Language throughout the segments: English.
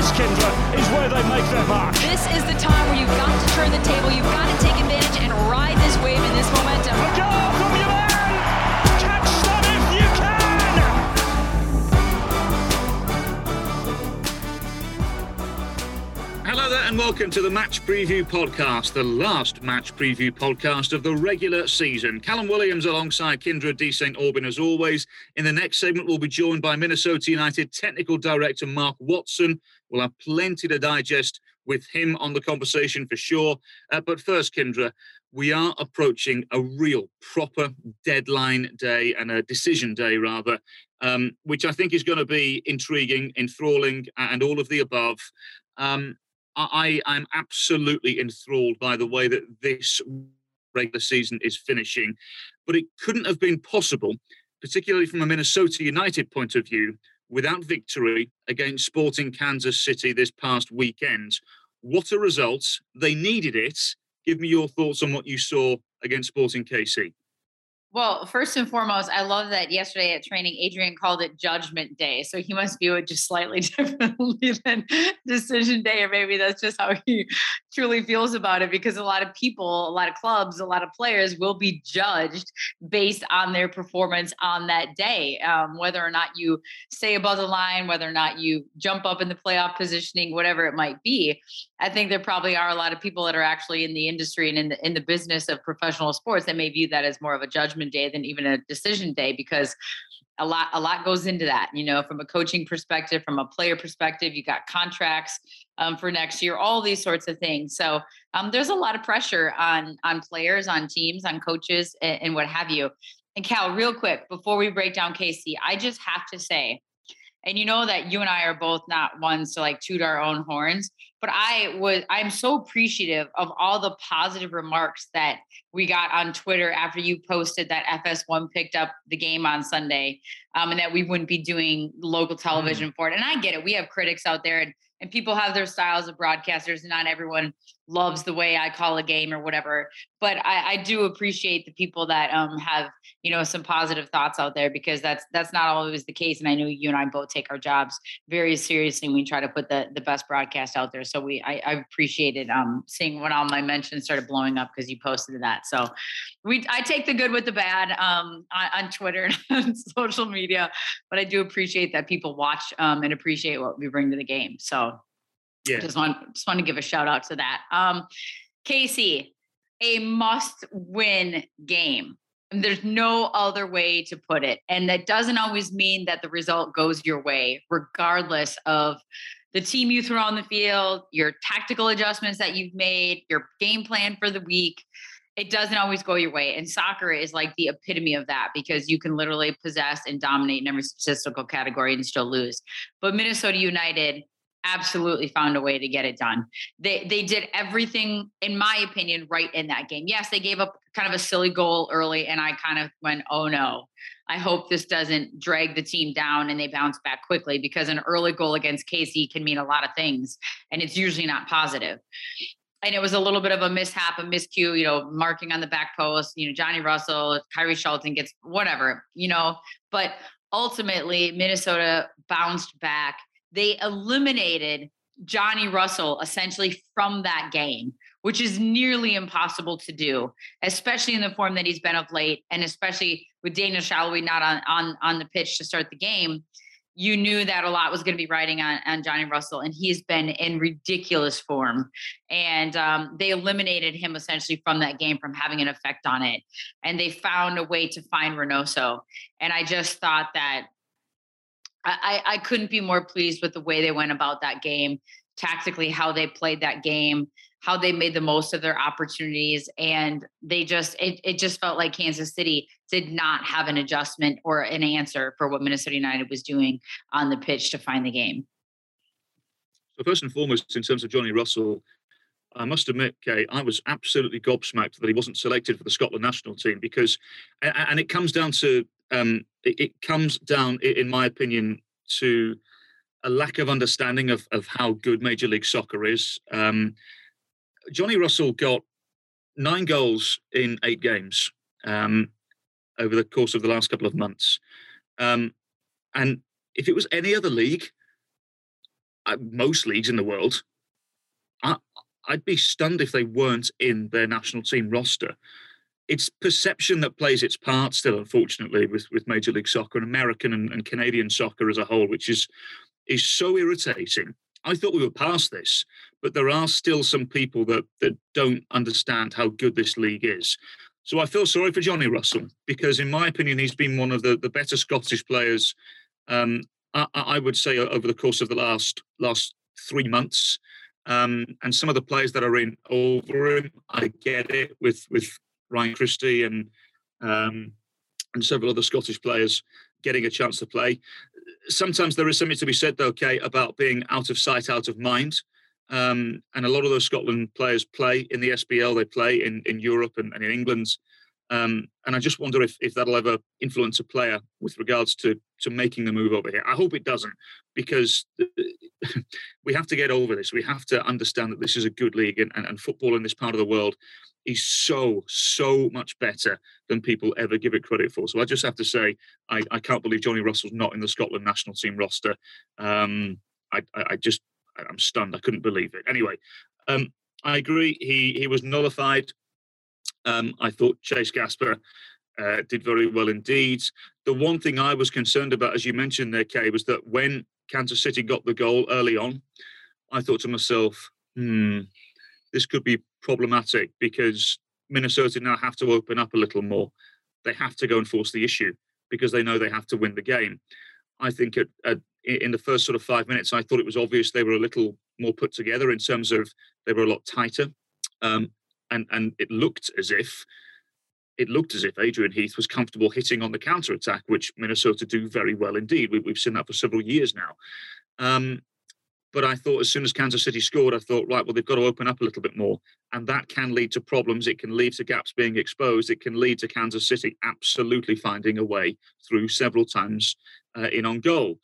this, Kyndra, is where they make their mark. This is the time where you've got to turn the table, you've got to take advantage and ride this wave and this momentum. A goal from your man! Catch them if you can! Hello there, and welcome to the Match Preview Podcast, the last match preview podcast of the regular season. Callum Williams alongside Kyndra de St. Aubin, as always. In the next segment, we'll be joined by Minnesota United Technical Director Mark Watson. We'll have plenty to digest with him on the conversation for sure. Uh, but first, Kyndra, we are approaching a real proper deadline day and a decision day, rather, um, which I think is going to be intriguing, enthralling, and all of the above. Um, I am absolutely enthralled by the way that this regular season is finishing, but it couldn't have been possible, particularly from a Minnesota United point of view, without victory against Sporting Kansas City this past weekend. What a result! They needed it. Give me your thoughts on what you saw against Sporting KC. Well, first and foremost, I love that yesterday at training, Adrian called it Judgment Day. So he must view it just slightly differently than Decision Day, or maybe that's just how he truly feels about it. Because a lot of people, a lot of clubs, a lot of players will be judged based on their performance on that day. Um, whether or not you stay above the line, whether or not you jump up in the playoff positioning, whatever it might be. I think there probably are a lot of people that are actually in the industry and in the in the business of professional sports that may view that as more of a judgment day than even a decision day because a lot a lot goes into that you know from a coaching perspective from a player perspective you got contracts um, for next year all these sorts of things. So um, there's a lot of pressure on on players on teams on coaches and, and what have you. And cal real quick before we break down casey i just have to say and you know that you and I are both not ones to like toot our own horns, but I was I'm so appreciative of all the positive remarks that we got on Twitter after you posted that FS1 picked up the game on Sunday, um, and that we wouldn't be doing local mm. television mm. for it. And I get it, we have critics out there, and and people have their styles of broadcasters, and not everyone loves the way I call a game or whatever. But I, I do appreciate the people that um, have you know some positive thoughts out there because that's that's not always the case. And I know you and I both take our jobs very seriously. and We try to put the the best broadcast out there. So we I, I appreciated um, seeing when all my mentions started blowing up because you posted that. So we I take the good with the bad um, on, on, Twitter and on social media, but I do appreciate that people watch um, and appreciate what we bring to the game. So yeah. Just want just want to give a shout out to that. Um, Casey, a must win game. And There's no other way to put it. And that doesn't always mean that the result goes your way, regardless of the team you throw on the field, your tactical adjustments that you've made, your game plan for the week. It doesn't always go your way. And soccer is like the epitome of that because you can literally possess and dominate in every statistical category and still lose. But Minnesota United absolutely found a way to get it done. They they did everything, in my opinion, right in that game. Yes, they gave up kind of a silly goal early, and I kind of went, "Oh no." I hope this doesn't drag the team down and they bounce back quickly because an early goal against KC can mean a lot of things, and it's usually not positive. And it was a little bit of a mishap, a miscue, you know, marking on the back post. You know, Johnny Russell, Khiry Shelton gets whatever, you know. But ultimately, Minnesota bounced back they eliminated Johnny Russell essentially from that game, which is nearly impossible to do, especially in the form that he's been of late, and especially with Daniel Salloi not on on on the pitch to start the game. You knew that a lot was going to be riding on, on Johnny Russell, and he's been in ridiculous form. And um, they eliminated him essentially from that game from having an effect on it. And they found a way to find Reynoso. And I just thought that I, I couldn't be more pleased with the way they went about that game, tactically, how they played that game, how they made the most of their opportunities. And they just, it, it just felt like Kansas City did not have an adjustment or an answer for what Minnesota United was doing on the pitch to find the game. So, first and foremost, in terms of Johnny Russell, I must admit, Kay, I was absolutely gobsmacked that he wasn't selected for the Scotland national team because, and it comes down to um, it, it, comes down, in my opinion, to a lack of understanding of, of how good Major League Soccer is. Um, Johnny Russell got nine goals in eight games um, over the course of the last couple of months. Um, and if it was any other league, uh, most leagues in the world, I, I'd be stunned if they weren't in their national team roster. It's perception that plays its part still, unfortunately, with, with Major League Soccer and American and, and Canadian soccer as a whole, which is is so irritating. I thought we were past this, but there are still some people that that don't understand how good this league is. So I feel sorry for Johnny Russell because, in my opinion, he's been one of the, the better Scottish players. Um, I, I, would say over the course of the last last three months, um, and some of the players that are in over him, I get it with with Ryan Christie and um, and several other Scottish players getting a chance to play. Sometimes there is something to be said, though, okay, about being out of sight, out of mind. Um, and a lot of those Scotland players play in the SPL, they play in, in Europe and, and in England. Um, and I just wonder if, if that'll ever influence a player with regards to, to making the move over here. I hope it doesn't, because we have to get over this. We have to understand that this is a good league and, and, and football in this part of the world is so, so much better than people ever give it credit for. So I just have to say, I, I can't believe Johnny Russell's not in the Scotland national team roster. Um, I, I just I'm stunned. I couldn't believe it. Anyway, um, I agree. He he was nullified. Um, I thought Chase Gasper uh, did very well indeed. The one thing I was concerned about, as you mentioned there, Kay, was that when Kansas City got the goal early on, I thought to myself, hmm, this could be problematic because Minnesota now have to open up a little more. They have to go and force the issue because they know they have to win the game. I think at, at in the first sort of five minutes, I thought it was obvious they were a little more put together in terms of they were a lot tighter, um, and and it looked as if it looked as if Adrian Heath was comfortable hitting on the counter attack, which Minnesota do very well indeed. We, have seen that for several years now. Um, but I thought as soon as Kansas City scored, I thought, right, well, they've got to open up a little bit more. And that can lead to problems. It can lead to gaps being exposed. It can lead to Kansas City absolutely finding a way through several times uh, in on goal.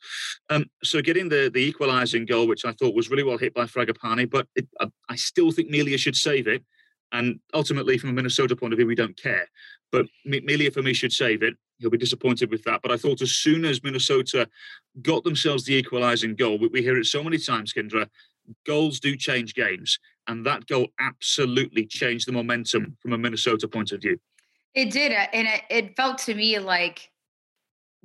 Um, so getting the the equalising goal, which I thought was really well hit by Fragapane, but it, uh, I still think Melia should save it. And ultimately, from a Minnesota point of view, we don't care. But Melia, for me, should save it. He'll be disappointed with that. But I thought as soon as Minnesota got themselves the equalising goal, we, hear it so many times, Kyndra, goals do change games. And that goal absolutely changed the momentum from a Minnesota point of view. It did. Uh, and it, it felt to me like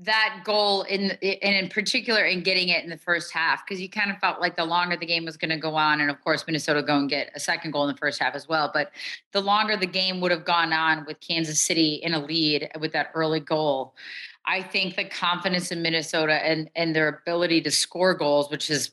that goal in and in particular in getting it in the first half because you kind of felt like the longer the game was going to go on and of course minnesota go and get a second goal in the first half as well but the longer the game would have gone on with kansas city in a lead with that early goal i think the confidence in minnesota and and their ability to score goals which has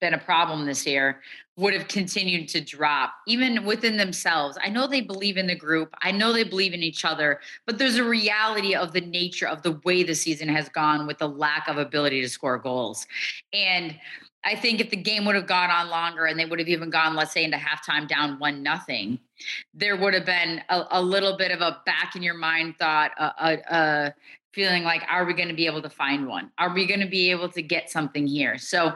been a problem this year would have continued to drop even within themselves. I know they believe in the group. I know they believe in each other, but there's a reality of the nature of the way the season has gone with the lack of ability to score goals. And I think if the game would have gone on longer and they would have even gone, let's say, into halftime down one nothing, there would have been a, a, little bit of a back in your mind thought, a, a, a feeling like, are we going to be able to find one? Are we going to be able to get something here? So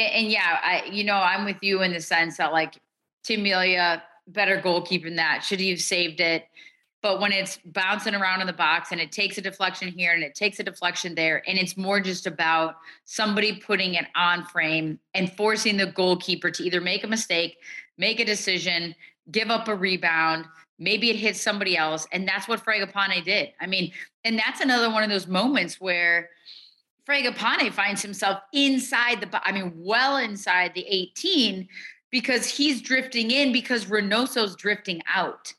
and, and, yeah, I you know I'm with you in the sense that like Tim Melia better goalkeeper than that. Should he have saved it? But when it's bouncing around in the box and it takes a deflection here and it takes a deflection there, and it's more just about somebody putting it on frame and forcing the goalkeeper to either make a mistake, make a decision, give up a rebound, maybe it hits somebody else. And that's what Fragapane did. I mean, and that's another one of those moments where Fragapane finds himself inside the, I mean, well inside the 18 because he's drifting in because Reynoso's drifting out.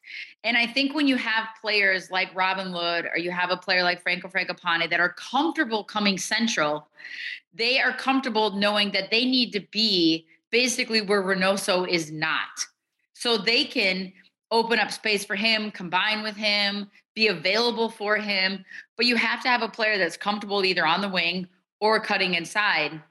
And I think when you have players like Robin Lod or you have a player like Franco Fragapane that are comfortable coming central, they are comfortable knowing that they need to be basically where Reynoso is not. So they can open up space for him, combine with him, be available for him. But you have to have a player that's comfortable either on the wing or cutting inside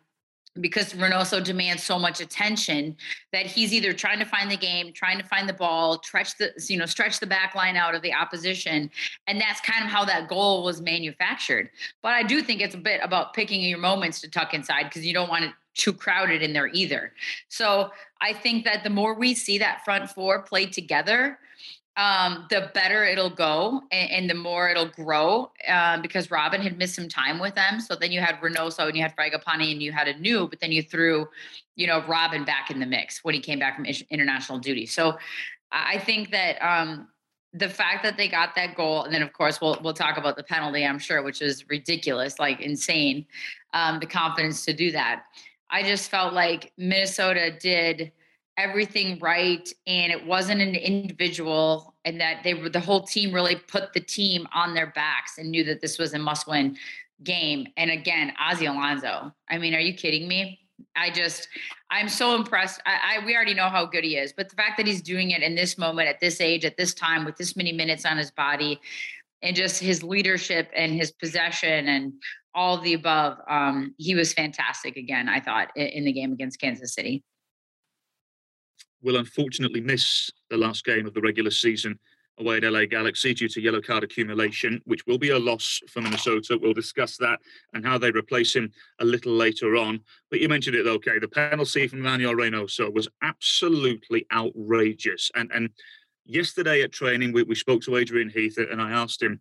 because Reynoso demands so much attention that he's either trying to find the game, trying to find the ball, stretch the you know stretch the back line out of the opposition, and that's kind of how that goal was manufactured. But I do think it's a bit about picking your moments to tuck inside because you don't want it too crowded in there either. So I think that the more we see that front four played together, um, the better it'll go and, and the more it'll grow uh, because Robin had missed some time with them. So then you had Reynoso and you had Fragapane and you had a new, but then you threw, you know, Robin back in the mix when he came back from international duty. So I think that um, the fact that they got that goal, and then of course we'll we'll talk about the penalty, I'm sure, which is ridiculous, like insane, um, the confidence to do that. I just felt like Minnesota did everything right and it wasn't an individual and that they were the whole team really put the team on their backs and knew that this was a must win game. And again ozzie alonso. I mean are you kidding me? I just i'm so impressed. I, I we already know how good he is but the fact that he's doing it in this moment at this age at this time with this many minutes on his body and just his leadership and his possession and all the above um, he was fantastic again i thought in, in the game against kansas city will unfortunately miss the last game of the regular season away at LA Galaxy due to yellow card accumulation, which will be a loss for Minnesota. We'll discuss that and how they replace him a little later on. But you mentioned it, okay? The penalty from Manuel Reynoso was absolutely outrageous. And and yesterday at training, we, we spoke to Adrian Heath and I asked him,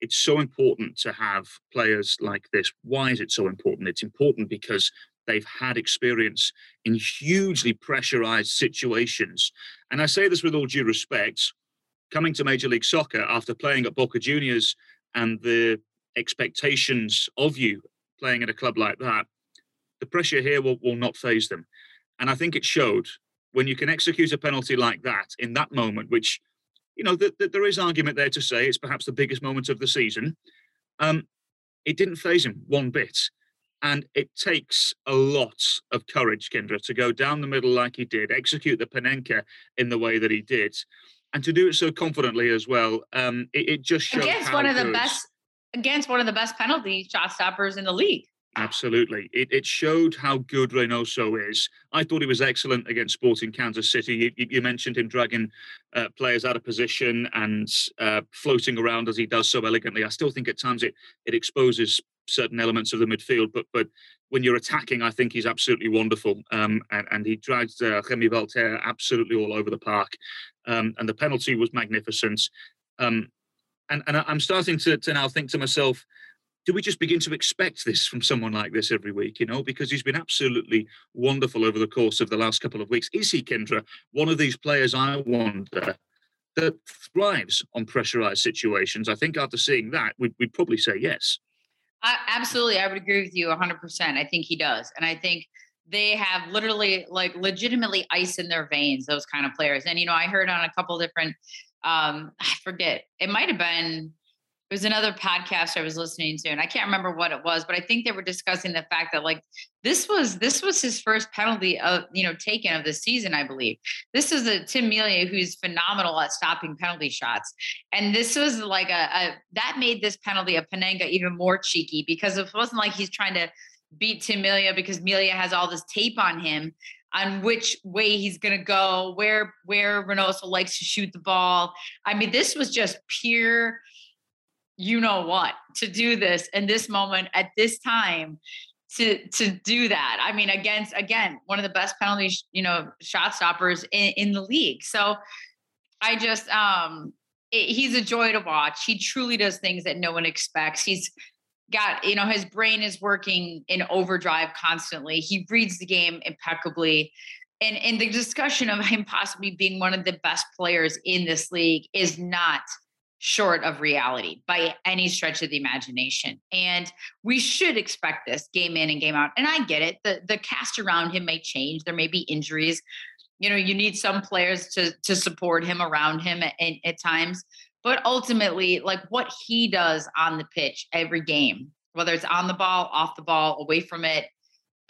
it's so important to have players like this. Why is it so important? It's important because They've had experience in hugely pressurized situations. And I say this with all due respect coming to Major League Soccer after playing at Boca Juniors and the expectations of you playing at a club like that, the pressure here will, will not faze them. And I think it showed when you can execute a penalty like that in that moment, which, you know, th- th- there is argument there to say it's perhaps the biggest moment of the season. Um, it didn't faze him one bit. And it takes a lot of courage, Kyndra, to go down the middle like he did, execute the Panenka in the way that he did, and to do it so confidently as well. Um, it, it, just shows against one of the best against one of the best penalty shot stoppers in the league. Absolutely. It, it showed how good Reynoso is. I thought he was excellent against Sporting Kansas City. You, you mentioned him dragging uh, players out of position and uh, floating around as he does so elegantly. I still think at times it, it exposes certain elements of the midfield, but but when you're attacking, I think he's absolutely wonderful. Um, and, and, he dragged uh, Remi Walter absolutely all over the park. Um, and the penalty was magnificent. Um, and, and I'm starting to, to now think to myself, do we just begin to expect this from someone like this every week? You know, because he's been absolutely wonderful over the course of the last couple of weeks. Is he, Kyndra, one of these players? I wonder that thrives on pressurized situations. I think after seeing that, we'd, we'd probably say yes. I, absolutely, I would agree with you 100. percent I think he does, and I think they have literally, like, legitimately ice in their veins. Those kind of players, and you know, I heard on a couple different, um, I forget, it might have been it was another podcast I was listening to, and I can't remember what it was, but I think they were discussing the fact that like this was this was his first penalty of you know taken of the season, I believe. This is a Tim Melia who's phenomenal at stopping penalty shots, and this was like a, a that made this penalty a Panenka even more cheeky because it wasn't like he's trying to beat Tim Melia because Melia has all this tape on him on which way he's going to go, where where Reynoso likes to shoot the ball. I mean, this was just pure you know what to do this in this moment at this time to to do that. I mean, against again one of the best penalty you know shot stoppers in, in the league. So I just um it, he's a joy to watch. He truly does things that no one expects. He's got you know his brain is working in overdrive constantly. He reads the game impeccably. And, and the discussion of him possibly being one of the best players in this league is not short of reality by any stretch of the imagination. And we should expect this game in and game out. And I get it. The the cast around him may change. There may be injuries. You know, you need some players to to support him around him at, at times. But ultimately, like what he does on the pitch every game, whether it's on the ball, off the ball, away from it,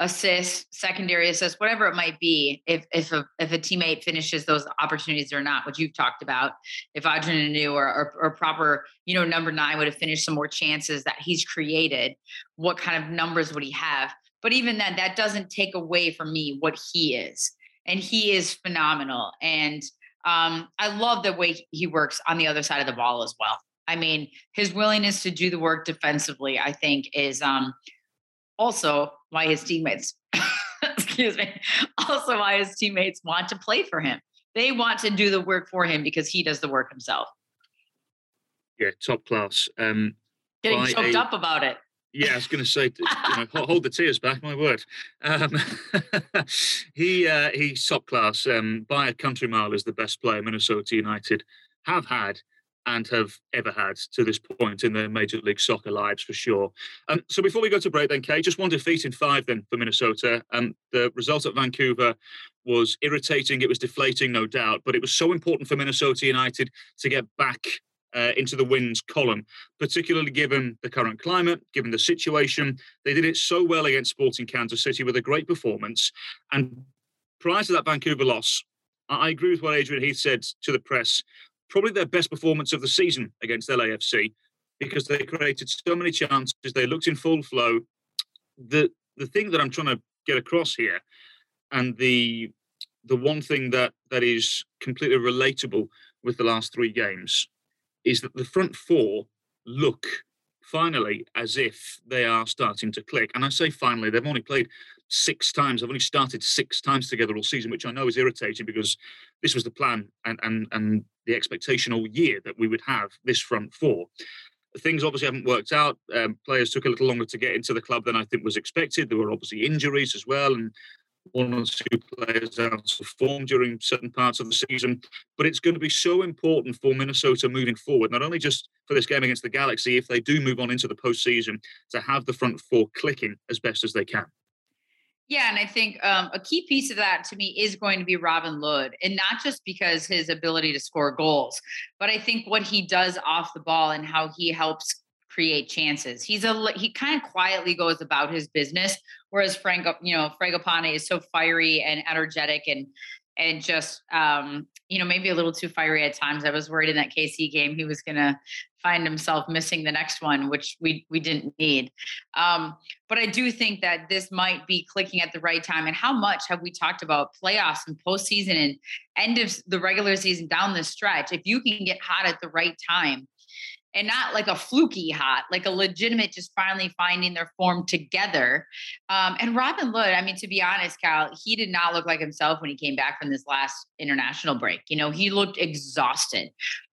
assist, secondary assist, whatever it might be, if if a if a teammate finishes those opportunities or not, which you've talked about, if Adrien Hunou or, or, or proper, you know, number nine would have finished some more chances that he's created, what kind of numbers would he have? But even then, that doesn't take away from me what he is. And he is phenomenal. And um, I love the way he works on the other side of the ball as well. I mean, his willingness to do the work defensively, I think, is um, also why his teammates excuse me also why his teammates want to play for him they want to do the work for him because he does the work himself. Yeah, top class. Um, Getting choked a, up about it. Yeah, I was going to say, you know, hold the tears back. My word. Um, he uh, he's top class. Um, by a country mile, is the best player Minnesota United have had and have ever had to this point in their Major League Soccer lives for sure. Um, so before we go to break, then Kay, just one defeat in five then for Minnesota. Um, the result at Vancouver was irritating. It was deflating, no doubt, but it was so important for Minnesota United to get back uh, into the wins column, particularly given the current climate, given the situation. They did it so well against Sporting Kansas City with a great performance. And prior to that Vancouver loss, I agree with what Adrian Heath said to the press. Probably their best performance of the season against LAFC because they created so many chances. They looked in full flow. The the thing that I'm trying to get across here, and the the one thing that that is completely relatable with the last three games is that the front four look finally as if they are starting to click. And I say finally, they've only played six times. I've only started six times together all season, which I know is irritating because this was the plan and and and the expectation all year that we would have this front four. Things obviously haven't worked out. Um, players took a little longer to get into the club than I think was expected. There were obviously injuries as well, and one or two players out of form during certain parts of the season. But it's going to be so important for Minnesota moving forward, not only just for this game against the Galaxy, if they do move on into the postseason, to have the front four clicking as best as they can. Yeah, and I think um, a key piece of that to me is going to be Robin Lod, and not just because his ability to score goals, but I think what he does off the ball and how he helps create chances. He's a he kind of quietly goes about his business, whereas Frank, you know, Fragapane is so fiery and energetic and and just um, you know maybe a little too fiery at times. I was worried in that KC game he was to find himself missing the next one, which we we didn't need. Um, but I do think that this might be clicking at the right time. And how much have we talked about playoffs and postseason and end of the regular season down the stretch? If you can get hot at the right time, and not like a fluky hot, like a legitimate, just finally finding their form together. Um, and Robin Lod, I mean, to be honest, Cal, he did not look like himself when he came back from this last international break. You know, he looked exhausted.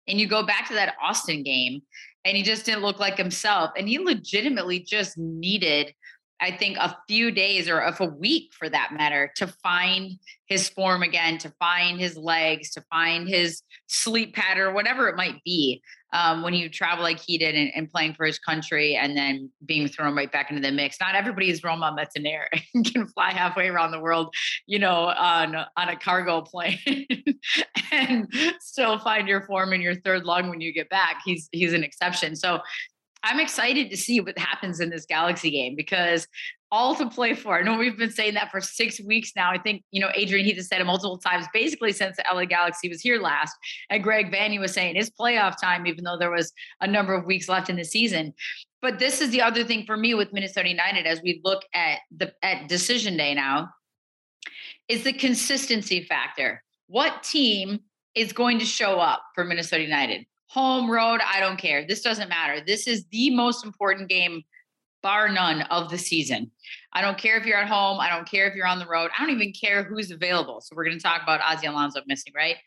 And you go back to that Austin game, and he just didn't look like himself. And he legitimately just needed I think a few days or of a week for that matter to find his form again, to find his legs, to find his sleep pattern, whatever it might be. Um, when you travel like he did and, and, playing for his country and then being thrown right back into the mix. Not everybody is Romain Métanire and can fly halfway around the world, you know, on, on a cargo plane and still find your form in your third lung when you get back. He's he's an exception. So I'm excited to see what happens in this Galaxy game because all to play for. I know we've been saying that for six weeks now. I think, you know, Adrian Heath has said it multiple times, basically since the LA Galaxy was here last. And Greg Vanney was saying it's playoff time, even though there was a number of weeks left in the season. But this is the other thing for me with Minnesota United as we look at the at decision day now, is the consistency factor. What team is going to show up for Minnesota United? home, road, I don't care. This doesn't matter. This is the most important game, bar none, of the season. I don't care if you're at home. I don't care if you're on the road. I don't even care who's available. So we're going to talk about Ozzie Alonso missing, right?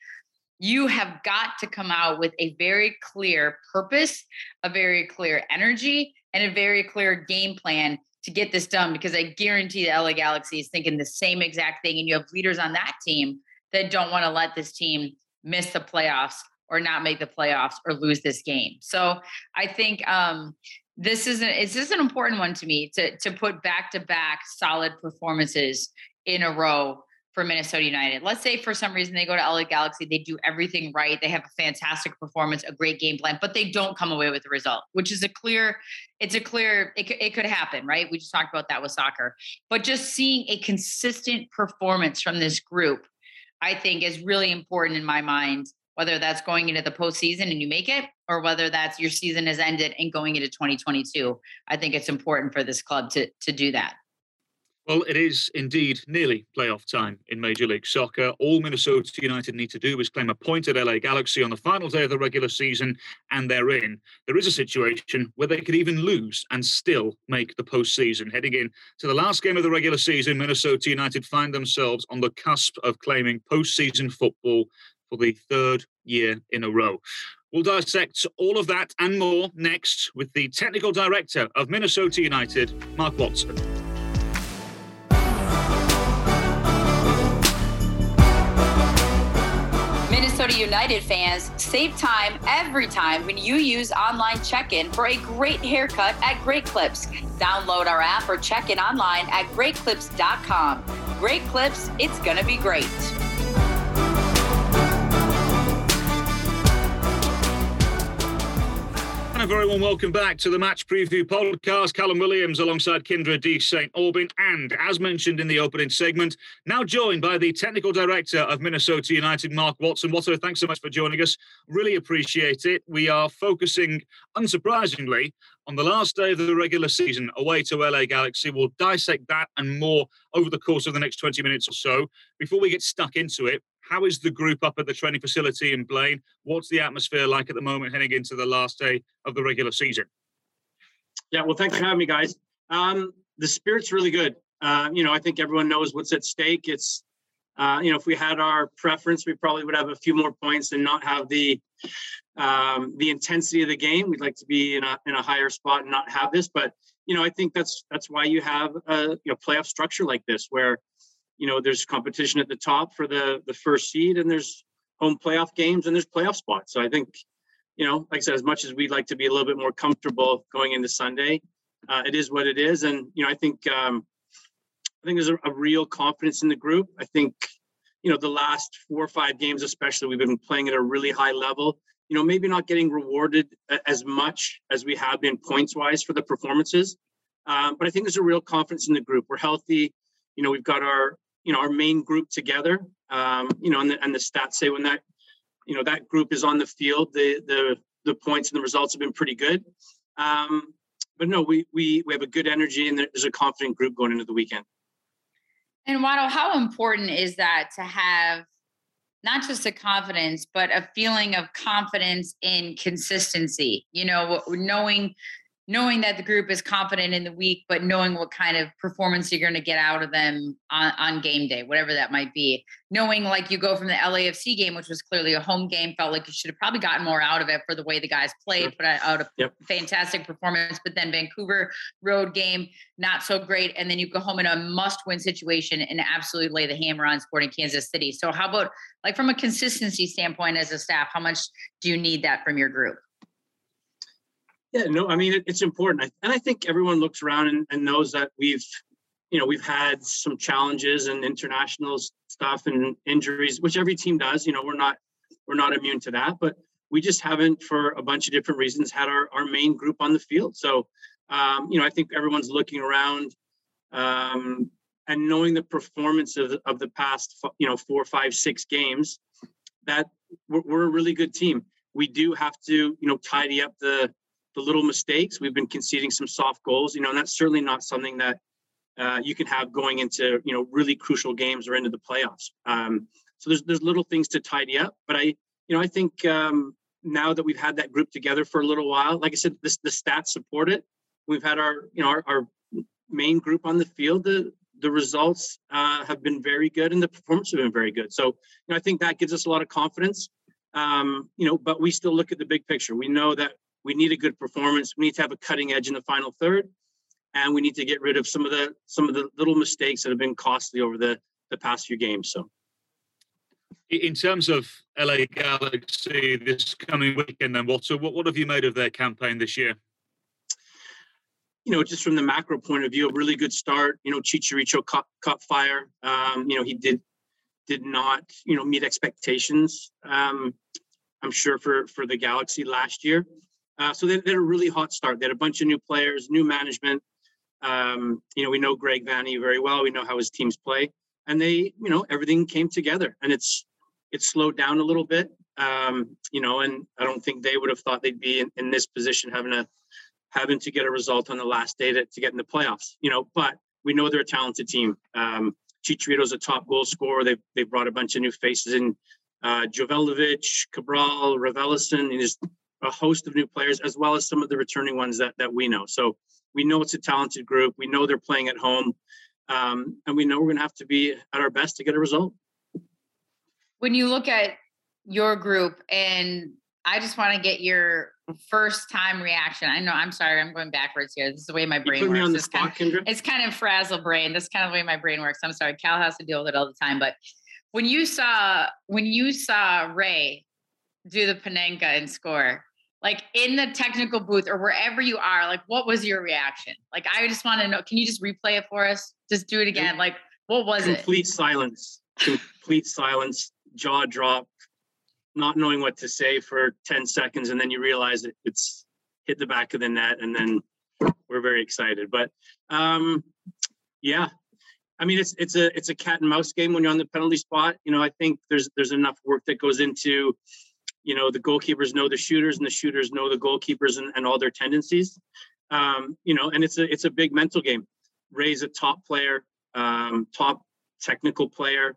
You have got to come out with a very clear purpose, a very clear energy, and a very clear game plan to get this done because I guarantee the LA Galaxy is thinking the same exact thing. And you have leaders on that team that don't want to let this team miss the playoffs or not make the playoffs or lose this game. So I think um, this is an, this is an important one to me to to put back to back solid performances in a row for Minnesota United. Let's say for some reason they go to LA Galaxy, they do everything right, they have a fantastic performance, a great game plan, but they don't come away with the result, which is a clear, it's a clear, it, it could happen, right? We just talked about that with soccer, but just seeing a consistent performance from this group, I think is really important in my mind whether that's going into the postseason and you make it, or whether that's your season has ended and going into 2022. I think it's important for this club to to do that. Well, it is indeed nearly playoff time in Major League Soccer. All Minnesota United need to do is claim a point at LA Galaxy on the final day of the regular season, and they're in. There is a situation where they could even lose and still make the postseason. Heading in to the last game of the regular season, Minnesota United find themselves on the cusp of claiming postseason football the third year in a row. We'll dissect all of that and more next with the technical director of Minnesota United, Mark Watson. Minnesota United fans, save time every time when you use online check in for a great haircut at Great Clips. Download our app or check in online at greatclips.com. Great Clips, it's going to be great. Very warm welcome back to the match preview podcast. Callum Williams alongside Kyndra de St. Aubin. And as mentioned in the opening segment, now joined by the technical director of Minnesota United, Mark Watson. Watson, thanks so much for joining us. Really appreciate it. We are focusing, unsurprisingly, on the last day of the regular season away to LA Galaxy. We'll dissect that and more over the course of the next 20 minutes or so. Before we get stuck into it, how is the group up at the training facility in Blaine? What's the atmosphere like at the moment heading into the last day of the regular season? Yeah, well, thanks for having me, guys. Um, the spirit's really good. Uh, you know, I think everyone knows what's at stake. It's, uh, you know, if we had our preference, we probably would have a few more points and not have the um, the intensity of the game. We'd like to be in a in a higher spot and not have this. But you know, I think that's that's why you have a you know playoff structure like this, where you know there's competition at the top for the the first seed and there's home playoff games and there's playoff spots. So i think you know like i said as much as we'd like to be a little bit more comfortable going into sunday uh, it is what it is. And you know i think um i think there's a, a real confidence in the group. I think you know the last four or five games especially we've been playing at a really high level. You know maybe not getting rewarded as much as we have been points wise for the performances um, but i think there's a real confidence in the group. We're healthy. You know we've got our you know our main group together um, you know and the, and the stats say when that you know that group is on the field the the the points and the results have been pretty good um, but no we we we have a good energy and there's a confident group going into the weekend and Watto, how important is that to have not just a confidence, but a feeling of confidence in consistency? You know, knowing knowing that the group is confident in the week, but knowing what kind of performance you're going to get out of them on, on, game day, whatever that might be. Knowing like you go from the LAFC game, which was clearly a home game, felt like you should have probably gotten more out of it for the way the guys played, put out a yep. fantastic performance. But then Vancouver road game, not so great. And then you go home in a must win situation and absolutely lay the hammer on Sporting Kansas City. So, how about like from a consistency standpoint as a staff, how much do you need that from your group? Yeah, no, I mean it, it's important, and I think everyone looks around and, and, knows that we've, you know, we've had some challenges and international stuff and injuries, which every team does. You know, we're not we're not immune to that, but we just haven't, for a bunch of different reasons, had our our main group on the field. So, um, you know, I think everyone's looking around. Um, and knowing the performance of the, of the past, you know, four, five, six games, that we're, we're a really good team. We do have to, you know, tidy up the the little mistakes. We've been conceding some soft goals, you know, and that's certainly not something that uh, you can have going into you know really crucial games or into the playoffs. Um, so there's there's little things to tidy up, but I you know I think um, now that we've had that group together for a little while, like I said, this, the stats support it. We've had our you know our, our main group on the field. The the results uh, have been very good and the performance have been very good. So you know I think that gives us a lot of confidence. Um, you know, but we still look at the big picture. We know that we need a good performance. We need to have a cutting edge in the final third, and we need to get rid of some of the some of the little mistakes that have been costly over the the past few games. So, in terms of LA Galaxy this coming weekend, then what so what what have you made of their campaign this year? You know, just from the macro point of view, a really good start. You know, Chicharito caught, caught fire. Um, you know, he did did not you know meet expectations. Um, I'm sure for for the Galaxy last year. Uh, so they, they, had a really hot start. They had a bunch of new players, new management. Um, you know, we know Greg Vanney very well. We know how his teams play, and they, you know, everything came together. And it's it's slowed down a little bit. Um, you know, and I don't think they would have thought they'd be in, in this position having a having to get a result on the last day to, to get in the playoffs. You know, but we know they're a talented team. Um, Chicharito's a top goal scorer. They've they've brought a bunch of new faces in. Uh, Joveljic, Cabral, Raveloson, and there's a host of new players, as well as some of the returning ones that that we know. So we know it's a talented group. We know they're playing at home, um, and we know we're going to have to be at our best to get a result. When you look at your group, and I just want to get your first time reaction. I know I'm sorry, I'm going backwards here. This is the way my brain works. me on the it's, spot, kind of, it's kind of frazzle brain. That's kind of the way my brain works. I'm sorry. Cal has to deal with it all the time. But when you saw when you saw Ray do the Panenka and score, like in the technical booth or wherever you are, like what was your reaction? Like I just want to know. Can you just replay it for us? Just do it again. Like what was it? Complete silence. Complete silence. Jaw drop. Not knowing what to say for 10 seconds, and then you realize it, it's hit the back of the net, and then we're very excited. But um, yeah, I mean it's it's a it's a cat and mouse game when you're on the penalty spot. You know, I think there's there's enough work that goes into, you know, the goalkeepers know the shooters and the shooters know the goalkeepers and, and all their tendencies. Um, you know, and it's a it's a big mental game. Ray's a top player, um, top technical player,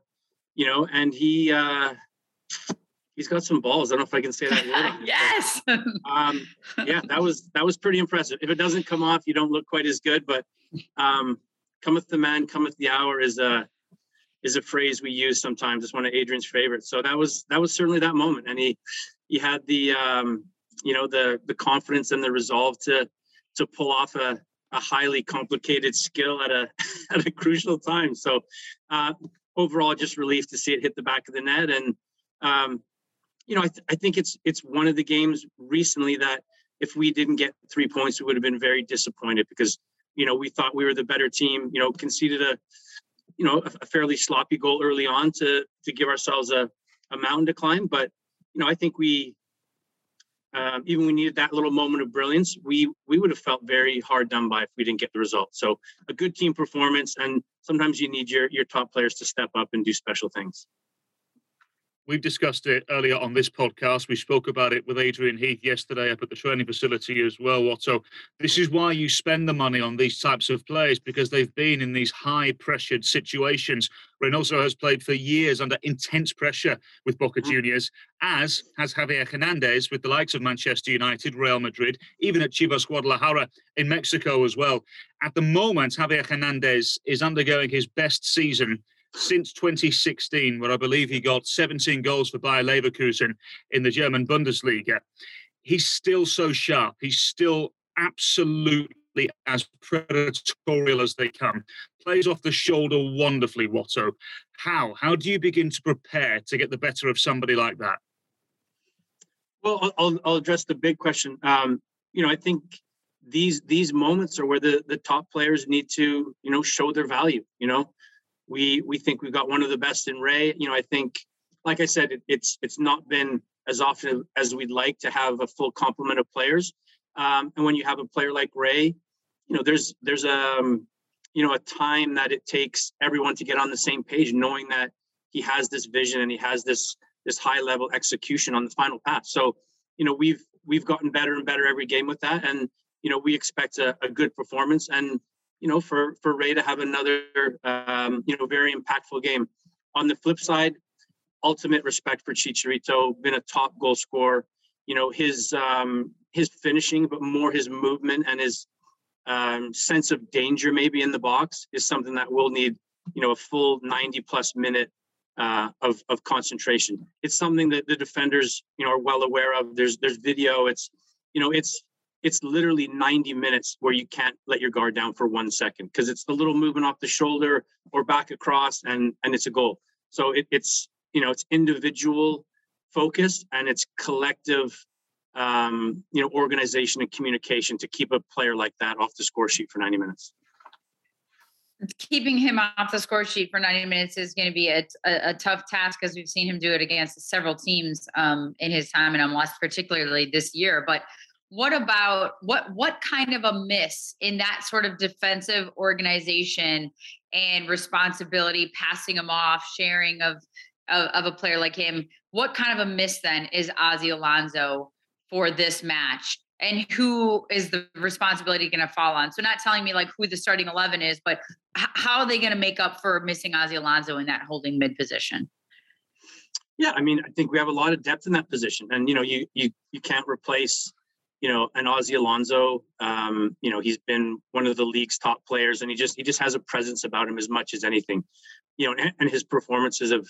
you know, and he uh he's got some balls. I don't know if I can say that word. yes. but, um, yeah, that was that was pretty impressive. If it doesn't come off, you don't look quite as good. But um, "cometh the man, cometh the hour" is a is a phrase we use sometimes. It's one of Adrian's favorites. So that was that was certainly that moment, and he he had the um, you know the the confidence and the resolve to to pull off a a highly complicated skill at a at a crucial time. So uh, overall, just relief to see it hit the back of the net, and um, you know I, th- I think it's it's one of the games recently that if we didn't get three points, we would have been very disappointed because you know we thought we were the better team. You know, conceded a you know a, a fairly sloppy goal early on to to give ourselves a a mountain to climb, but you know I think we um, even we needed that little moment of brilliance, we we would have felt very hard done by if we didn't get the result. So a good team performance, and sometimes you need your your top players to step up and do special things. We've discussed it earlier on this podcast. We spoke about it with Adrian Heath yesterday up at the training facility as well, Watto. This is why you spend the money on these types of players because they've been in these high pressured situations. Reynoso has played for years under intense pressure with Boca Mhm. Juniors, as has Javier Hernandez with the likes of Manchester United, Real Madrid, even at Chivas Guadalajara in Mexico as well. At the moment, Javier Hernandez is undergoing his best season since 2016, where I believe he got 17 goals for Bayer Leverkusen in the German Bundesliga. He's still so sharp. He's still absolutely as predatorial as they come. Plays off the shoulder wonderfully, Watto. How? How do you begin to prepare to get the better of somebody like that? Well, I'll- I'll address the big question. Um, you know, I think these these moments are where the the top players need to you know show their value. You know, we we think we've got one of the best in Ray. You know, I think, like I said, it, it's it's not been as often as we'd like to have a full complement of players. Um, and when you have a player like Ray, you know, there's there's a um, you know a time that it takes everyone to get on the same page, knowing that he has this vision and he has this this high level execution on the final pass. So, you know, we've we've gotten better and better every game with that, and you know, we expect a, a good performance and you know for for Ray to have another um, you know very impactful game. On the flip side, ultimate respect for Chicharito, been a top goal scorer. You know his um, his finishing, but more his movement and his um, sense of danger maybe in the box is something that will need you know a full 90 plus minute uh, of of concentration. It's something that the defenders you know are well aware of. There's there's video. It's you know it's it's literally 90 minutes where you can't let your guard down for one second because it's the little movement off the shoulder or back across and and it's a goal. So it, it's you know it's individual focus and it's collective um, you know organization and communication to keep a player like that off the score sheet for 90 minutes. keeping him off the score sheet for 90 minutes is going to be a, a, a tough task because we've seen him do it against several teams um, in his time in MLS, particularly this year. But what about what what kind of a miss in that sort of defensive organization and responsibility, passing him off, sharing of, of of a player like him? What kind of a miss then is Ozzie Alonso for this match? and who is the responsibility going to fall on? So not telling me like who the starting 11 is, but h- how are they going to make up for missing Ozzie Alonso in that holding mid position? Yeah, I mean, I think we have a lot of depth in that position, and you know, you you you can't replace, you know, an Ozzie Alonso. Um, you know, he's been one of the league's top players, and he just he just has a presence about him as much as anything. You know, and, and his performances have,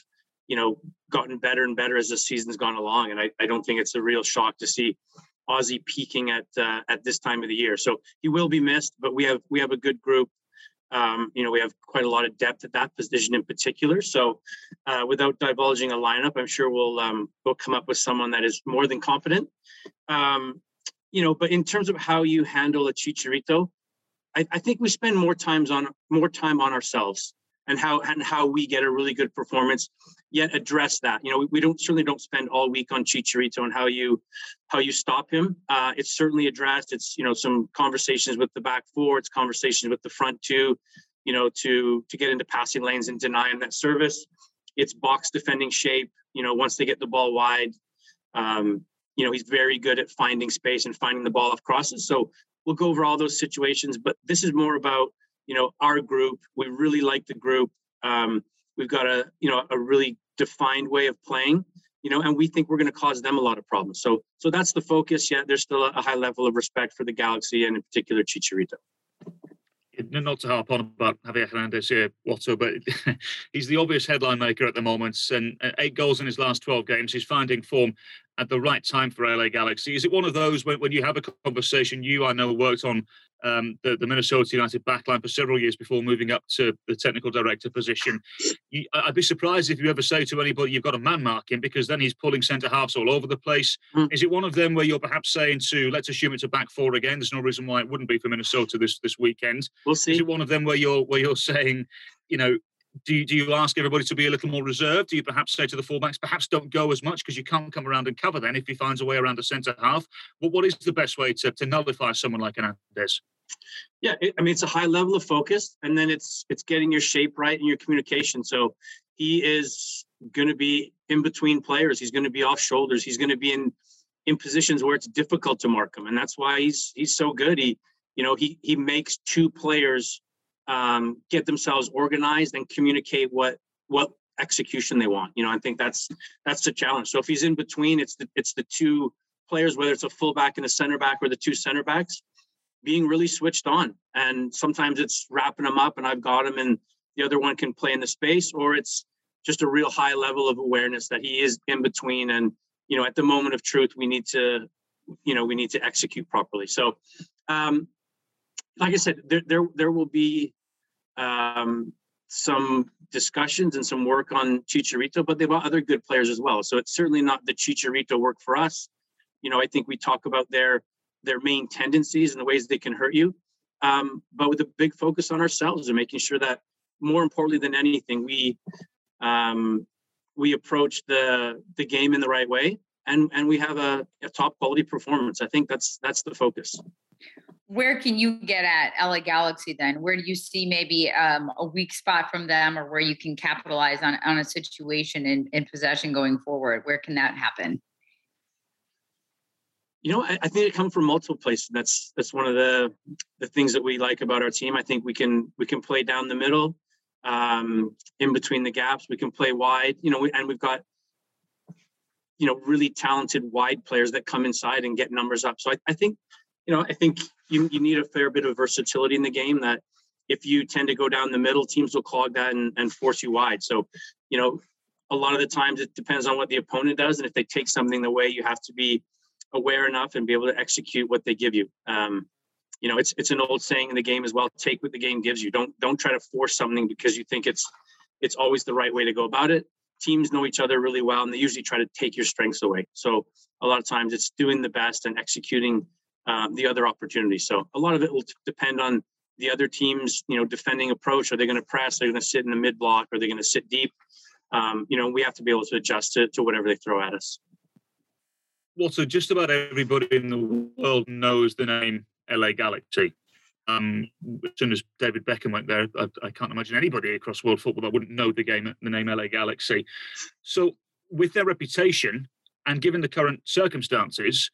you know, gotten better and better as the season's gone along, and I I don't think it's a real shock to see Ozzie peaking at uh, at this time of the year. So he will be missed, but we have we have a good group. Um, you know, we have quite a lot of depth at that position in particular. So, uh, without divulging a lineup, I'm sure we'll um, we'll come up with someone that is more than confident. Um, you know, but in terms of how you handle a Chicharito, I, I think we spend more times on more time on ourselves and how and how we get a really good performance yet address that. You know we, we don't certainly don't spend all week on chicharito and how you how you stop him. Uh, it's certainly addressed. It's you know some conversations with the back four. It's conversations with the front two you know to to get into passing lanes and deny him that service. It's box defending shape you know once they get the ball wide. Um, you know he's very good at finding space and finding the ball off crosses. So we'll go over all those situations but this is more about you know our group. We really like the group. Um, we've got a you know a really defined way of playing you know and we think we're going to cause them a lot of problems. So so that's the focus. Yeah there's still a high level of respect for the galaxy and in particular chicharito. Not to harp on about Javier Hernandez here, Watto, but he's the obvious headline maker at the moment. And eight goals in his last 12 games. He's finding form at the right time for LA Galaxy. Is it one of those when, when you have a conversation? You, I know, worked on um, the, the, Minnesota United backline for several years before moving up to the technical director position. You, I'd be surprised if you ever say to anybody you've got a man marking because then he's pulling centre halves all over the place. Mm. Is it one of them where you're perhaps saying to let's assume it's a back four again? There's no reason why it wouldn't be for Minnesota this this weekend. We'll see. Is it one of them where you're where you're saying, you know, do you, do you ask everybody to be a little more reserved? Do you perhaps say to the fullbacks, perhaps don't go as much because you can't come around and cover then if he finds a way around the centre half? But what is the best way to, to nullify someone like Hernandez? Yeah, it, I mean it's a high level of focus, and then it's it's getting your shape right and your communication. So he is going to be in between players. He's going to be off shoulders. He's going to be in in positions where it's difficult to mark him, and that's why he's he's so good. He you know he he makes two players um, get themselves organized and communicate what what execution they want. You know, I think that's that's the challenge. So if he's in between, it's the it's the two players, whether it's a fullback and a center back or the two center backs, being really switched on. And sometimes it's wrapping them up and I've got him and the other one can play in the space, or it's just a real high level of awareness that he is in between. And, you know, at the moment of truth, we need to, you know, we need to execute properly. So um, like I said, there there there will be um, some discussions and some work on Chicharito, but they've got other good players as well. So it's certainly not the Chicharito work for us. You know, I think we talk about their their main tendencies and the ways they can hurt you, um, but with a big focus on ourselves and making sure that more importantly than anything, we um, we approach the the game in the right way and and we have a, a top quality performance. I think that's that's the focus where can you get at LA Galaxy then? Where do you see maybe um, a weak spot from them or where you can capitalize on, on a situation in, in possession going forward? Where can that happen? You know, I, I think it comes from multiple places. That's that's one of the the things that we like about our team. I think we can we can play down the middle, um, in between the gaps. We can play wide. You know, we, and we've got you know really talented wide players that come inside and get numbers up. So I, I think you know, I think you, you need a fair bit of versatility in the game that if you tend to go down the middle, teams will clog that and, and force you wide. So, you know, a lot of the times it depends on what the opponent does. And if they take something the way, you have to be aware enough and be able to execute what they give you. Um, you know, it's it's an old saying in the game as well. Take what the game gives you. Don't don't try to force something because you think it's it's always the right way to go about it. Teams know each other really well, and they usually try to take your strengths away. So a lot of times it's doing the best and executing um, the other opportunities. So a lot of it will depend on the other team's, you know, defending approach. Are they going to press? Are they going to sit in the mid block? Are they going to sit deep? Um, you know, we have to be able to adjust to, to whatever they throw at us. Well, so just about everybody in the world knows the name LA Galaxy. Um, as soon as David Beckham went there, I, I, can't imagine anybody across world football that wouldn't know the game, the name LA Galaxy. So, with their reputation and given the current circumstances,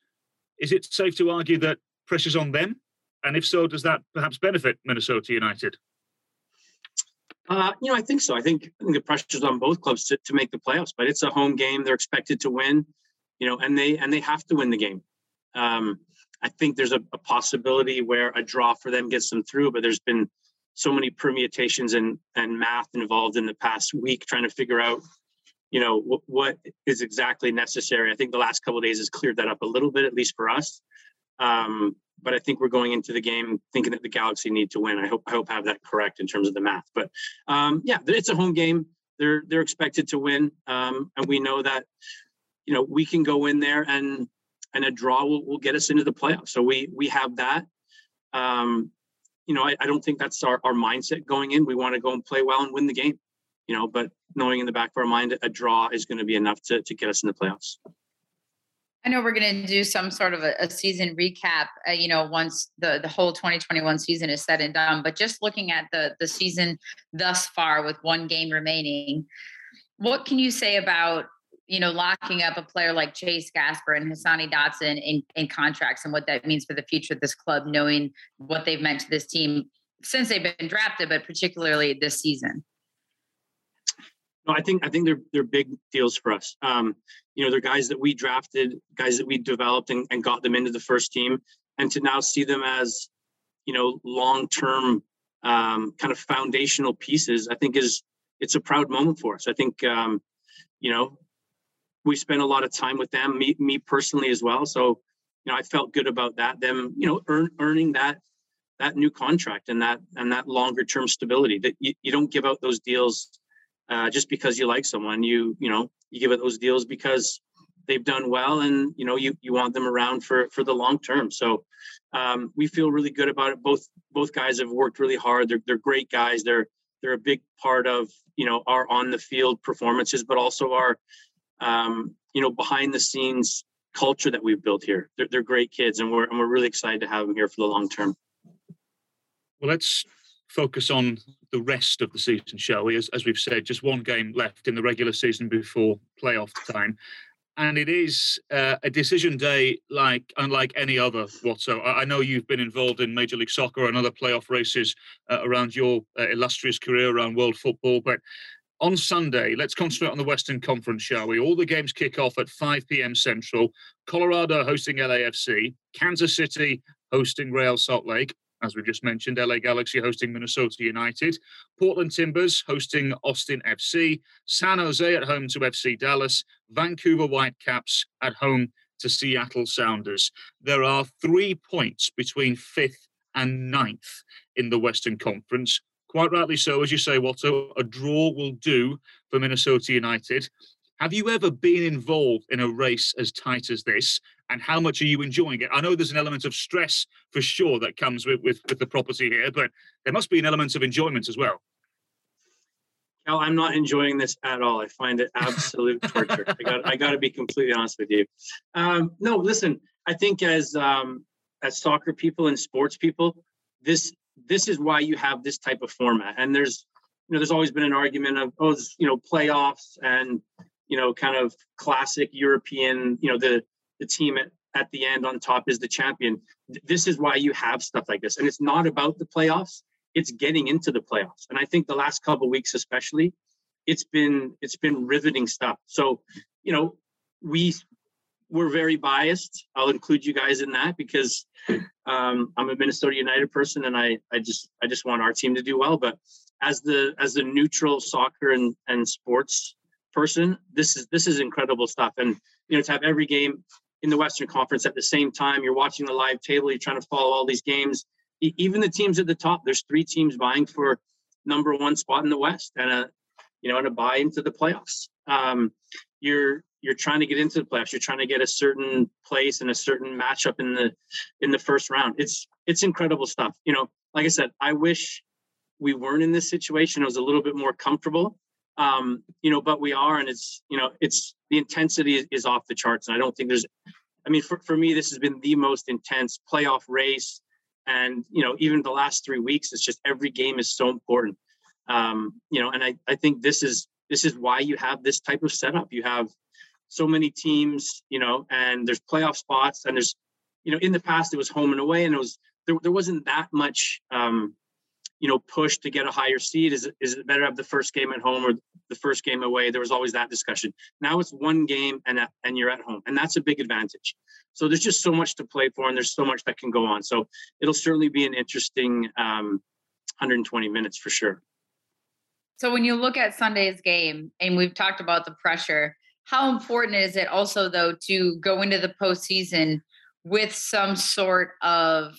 is it safe to argue that pressure's on them? And if so, does that perhaps benefit Minnesota United? Uh, you know, I think so. I think, I think the pressure's on both clubs to, to make the playoffs, but it's a home game. They're expected to win, you know, and they and they have to win the game. Um, I think there's a, a, possibility where a draw for them gets them through, but there's been so many permutations and and math involved in the past week trying to figure out, you know, what, what is exactly necessary. I think the last couple days has cleared that up a little bit, at least for us. Um, but I think we're going into the game thinking that the Galaxy need to win. I hope I hope I have that correct in terms of the math. But um, yeah, it's a home game. They're they're expected to win, um, and we know that you know we can go in there and and a draw will, will get us into the playoffs. So we we have that. Um, you know, I, I don't think that's our, our mindset going in. We want to go and play well and win the game. You know, but knowing in the back of our mind a draw is going to be enough to to get us in the playoffs. I know we're going to do some sort of a, a season recap, uh, you know, once the the whole 2021 season is said and done. But just looking at the the season thus far, with one game remaining, what can you say about you know locking up a player like Chase Gasper and Hassani Dotson in, in contracts and what that means for the future of this club, knowing what they've meant to this team since they've been drafted, but particularly this season? No, I think I think they're they're big deals for us. Um, you know, they're guys that we drafted, guys that we developed and, and got them into the first team, and to now see them as, you know, long term um, kind of foundational pieces, I think is it's a proud moment for us. I think um, you know we spent a lot of time with them, me me personally as well. So you know, I felt good about that. Them, you know, earn, earning that that new contract and that and that longer term stability that you, you don't give out those deals uh, just because you like someone. You you know you give it those deals because they've done well, and you know you you want them around for for the long term. So um, we feel really good about it. Both both guys have worked really hard. They're they're great guys. They're they're a big part of you know our on the field performances, but also our um, you know behind the scenes culture that we've built here. They're, they're great kids, and we're and we're really excited to have them here for the long term. Well, let's focus on the rest of the season, shall we? As, as we've said, just one game left in the regular season before playoff time. And it is uh, a decision day like unlike any other Watto. I know you've been involved in Major League Soccer and other playoff races uh, around your uh, illustrious career around world football, but on Sunday, let's concentrate on the Western Conference, shall we? All the games kick off at 5 p.m. Central. Colorado hosting LAFC, Kansas City hosting Real Salt Lake, as we just mentioned, LA Galaxy hosting Minnesota United, Portland Timbers hosting Austin FC, San Jose at home to FC Dallas, Vancouver Whitecaps at home to Seattle Sounders. There are three points between fifth and ninth in the Western Conference. Quite rightly so, as you say, Watto, a draw will do for Minnesota United. Have you ever been involved in a race as tight as this? And how much are you enjoying it? I know there's an element of stress for sure that comes with, with, with the property here, but there must be an element of enjoyment as well. Cal, I'm not enjoying this at all. I find it absolute torture. I got I got to be completely honest with you. Um, no, listen. I think as um, as soccer people and sports people, this this is why you have this type of format. And there's you know there's always been an argument of oh you know playoffs and you know, kind of classic European, you know, the the team at, at the end on top is the champion. This is why you have stuff like this. And it's not about the playoffs, it's getting into the playoffs. And I think the last couple weeks especially, it's been it's been riveting stuff. So, you know, we we're very biased. I'll include you guys in that because um, I'm a Minnesota United person, and I I just I just want our team to do well. But as the as the neutral soccer and and sports person, this is this is incredible stuff. And you know, to have every game in the Western Conference at the same time, you're watching the live table, you're trying to follow all these games. Even the teams at the top, there's three teams vying for number one spot in the West and a you know and a buy into the playoffs. Um, you're you're trying to get into the playoffs. You're trying to get a certain place and a certain matchup in the in the first round. It's it's incredible stuff. You know, like I said, I wish we weren't in this situation. It was a little bit more comfortable um, you know, but we are, and it's, you know, it's the intensity is, is off the charts. And I don't think there's, I mean, for, for me, this has been the most intense playoff race. And, you know, even the last three weeks, it's just every game is so important. Um, you know, and I, I think this is, this is why you have this type of setup. You have so many teams, you know, and there's playoff spots and there's, you know, in the past it was home and away, and it was there, there wasn't that much um, you know, push to get a higher seed? Is it, is it better to have the first game at home or the first game away? There was always that discussion. Now it's one game and and you're at home, and that's a big advantage. So there's just so much to play for, and there's so much that can go on. So it'll certainly be an interesting um, 120 minutes for sure. So when you look at Sunday's game, and we've talked about the pressure, how important is it also though to go into the postseason with some sort of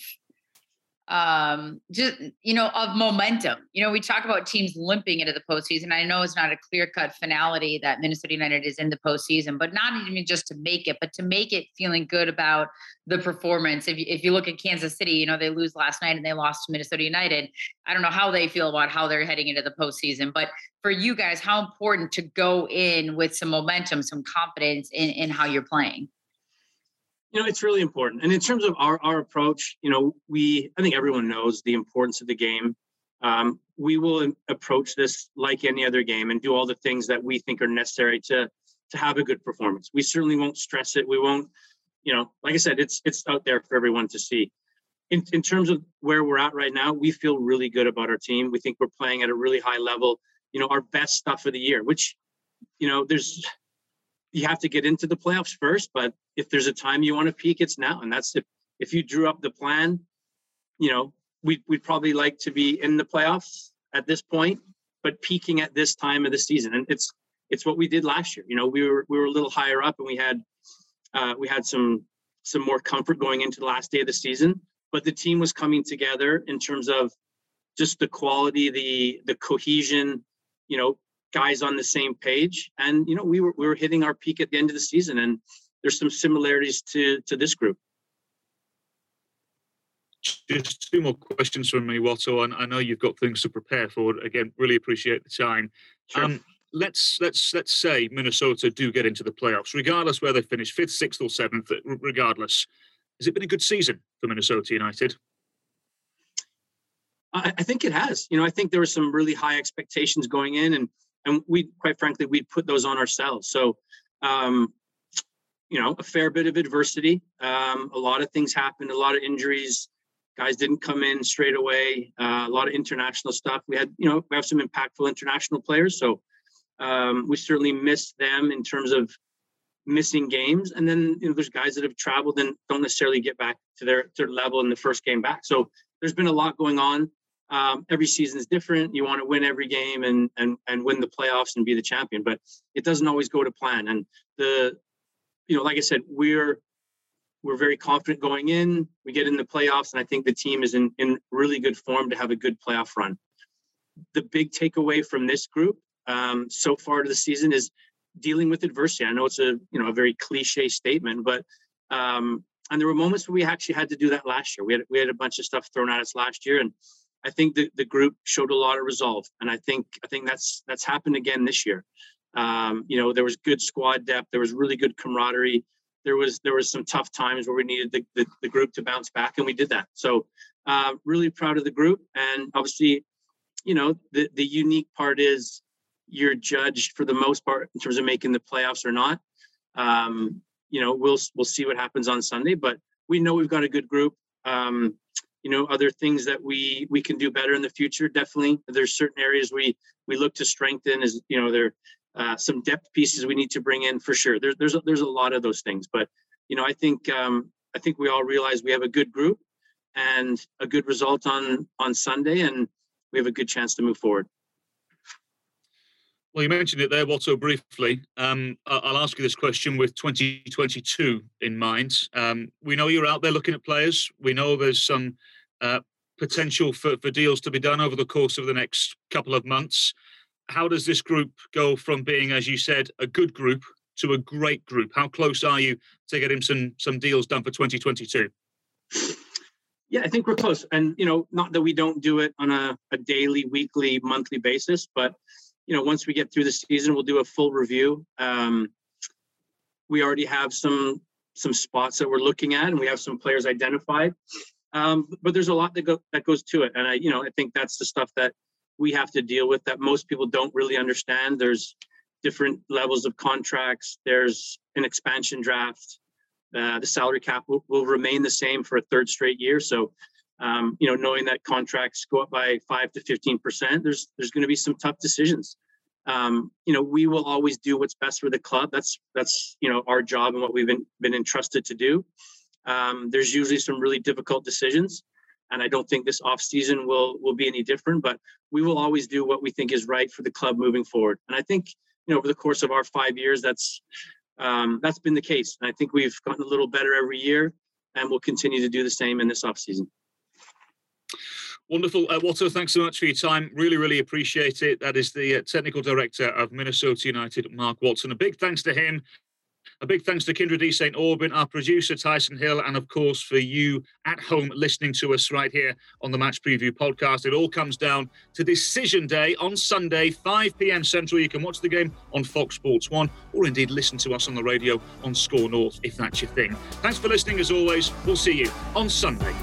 um just you know of momentum. You know we talk about teams limping into the postseason. I know it's not a clear cut finality that minnesota united is in the postseason but not even just to make it but to make it feeling good about the performance. If you, if you look at kansas city you know they lose last night and they lost to minnesota united. I don't know how they feel about how they're heading into the postseason but for you guys how important to go in with some momentum some confidence in in how you're playing you know, it's really important. And in terms of our, our approach, you know, we, I think everyone knows the importance of the game. Um, we will approach this like any other game and do all the things that we think are necessary to, to have a good performance. We certainly won't stress it. We won't, you know, like I said, it's, it's out there for everyone to see. In, in terms of where we're at right now, we feel really good about our team. We think we're playing at a really high level, you know, our best stuff of the year, which, you know, there's, you have to get into the playoffs first. But if there's a time you want to peak, it's now. And that's if if you drew up the plan, you know, we we'd probably like to be in the playoffs at this point, but peaking at this time of the season. And it's it's what we did last year. You know, we were we were a little higher up and we had uh, we had some some more comfort going into the last day of the season. But the team was coming together in terms of just the quality, the the cohesion, you know, guys on the same page. And you know, we were we were hitting our peak at the end of the season, and there's some similarities to to this group. Just two more questions from me, Watto, and I know you've got things to prepare for. Again, really appreciate the time. Sure. Um, let's let's let's say Minnesota do get into the playoffs, regardless where they finish fifth, sixth, or seventh. Regardless, has it been a good season for Minnesota United? I, I think it has. You know, I think there were some really high expectations going in, and and we quite frankly we put those on ourselves. So um, you know a fair bit of adversity. Um, a lot of things happened a lot of injuries. Guys didn't come in straight away. Uh, a lot of international stuff. We had you know we have some impactful international players. So um, we certainly missed them in terms of missing games. And then you know there's guys that have traveled and don't necessarily get back to their, their level in the first game back. So there's been a lot going on um, every season is different. You want to win every game and and and win the playoffs and be the champion, but it doesn't always go to plan. And the, you know, like I said, we're we're very confident going in. We get in the playoffs, and I think the team is in in really good form to have a good playoff run. The big takeaway from this group um, so far to the season is dealing with adversity. I know it's a you know a very cliche statement, but um, and there were moments where we actually had to do that last year. We had we had a bunch of stuff thrown at us last year, and I think the, the group showed a lot of resolve, and I think I think that's that's happened again this year. Um, you know, there was good squad depth, there was really good camaraderie. There was there was some tough times where we needed the, the, the group to bounce back, and we did that. So, uh, really proud of the group, and obviously, you know, the the unique part is you're judged for the most part in terms of making the playoffs or not. Um, you know, we'll we'll see what happens on Sunday, but we know we've got a good group. Um, you know other things that we we can do better in the future definitely. There's certain areas we we look to strengthen as you know there uh, some depth pieces we need to bring in for sure. There's there's a, there's a lot of those things but you know i think um, i think we all realize we have a good group and a good result on on sunday and we have a good chance to move forward well, you mentioned it there, Watto, briefly. Um, I'll ask you this question with 2022 in mind. Um, we know you're out there looking at players. We know there's some uh, potential for, for deals to be done over the course of the next couple of months. How does this group go from being, as you said, a good group to a great group? How close are you to getting some some deals done for 2022? Yeah, I think we're close. And you know, not that we don't do it on a, a daily, weekly, monthly basis, but you know, once we get through the season, we'll do a full review. Um, we already have some some spots that we're looking at, and we have some players identified. Um, but there's a lot that go that goes to it, and I, you know, I think that's the stuff that we have to deal with that most people don't really understand. There's different levels of contracts. There's an expansion draft. Uh, the salary cap will, will, remain the same for a third straight year. So, um, you know, knowing that contracts go up by five to fifteen percent, there's there's going to be some tough decisions. Um, you know, we will always do what's best for the club. That's that's you know our job and what we've been been entrusted to do. Um, there's usually some really difficult decisions, and I don't think this off season will will be any different. But we will always do what we think is right for the club moving forward. And I think you know over the course of our five years, that's um, that's been the case. And I think we've gotten a little better every year, and we'll continue to do the same in this off season. Wonderful. Uh, Watto, thanks so much for your time. Really, really appreciate it. That is the uh, technical director of Minnesota United, Mark Watson. A big thanks to him a big thanks to Kyndra de St. Aubin, our producer, Tyson Hill, and of course for you at home listening to us right here on the Match Preview podcast. It all comes down to Decision Day on Sunday, 5 p.m. Central. You can watch the game on Fox Sports 1 or indeed listen to us on the radio on Score North if that's your thing. Thanks for listening as always. We'll see you on Sunday.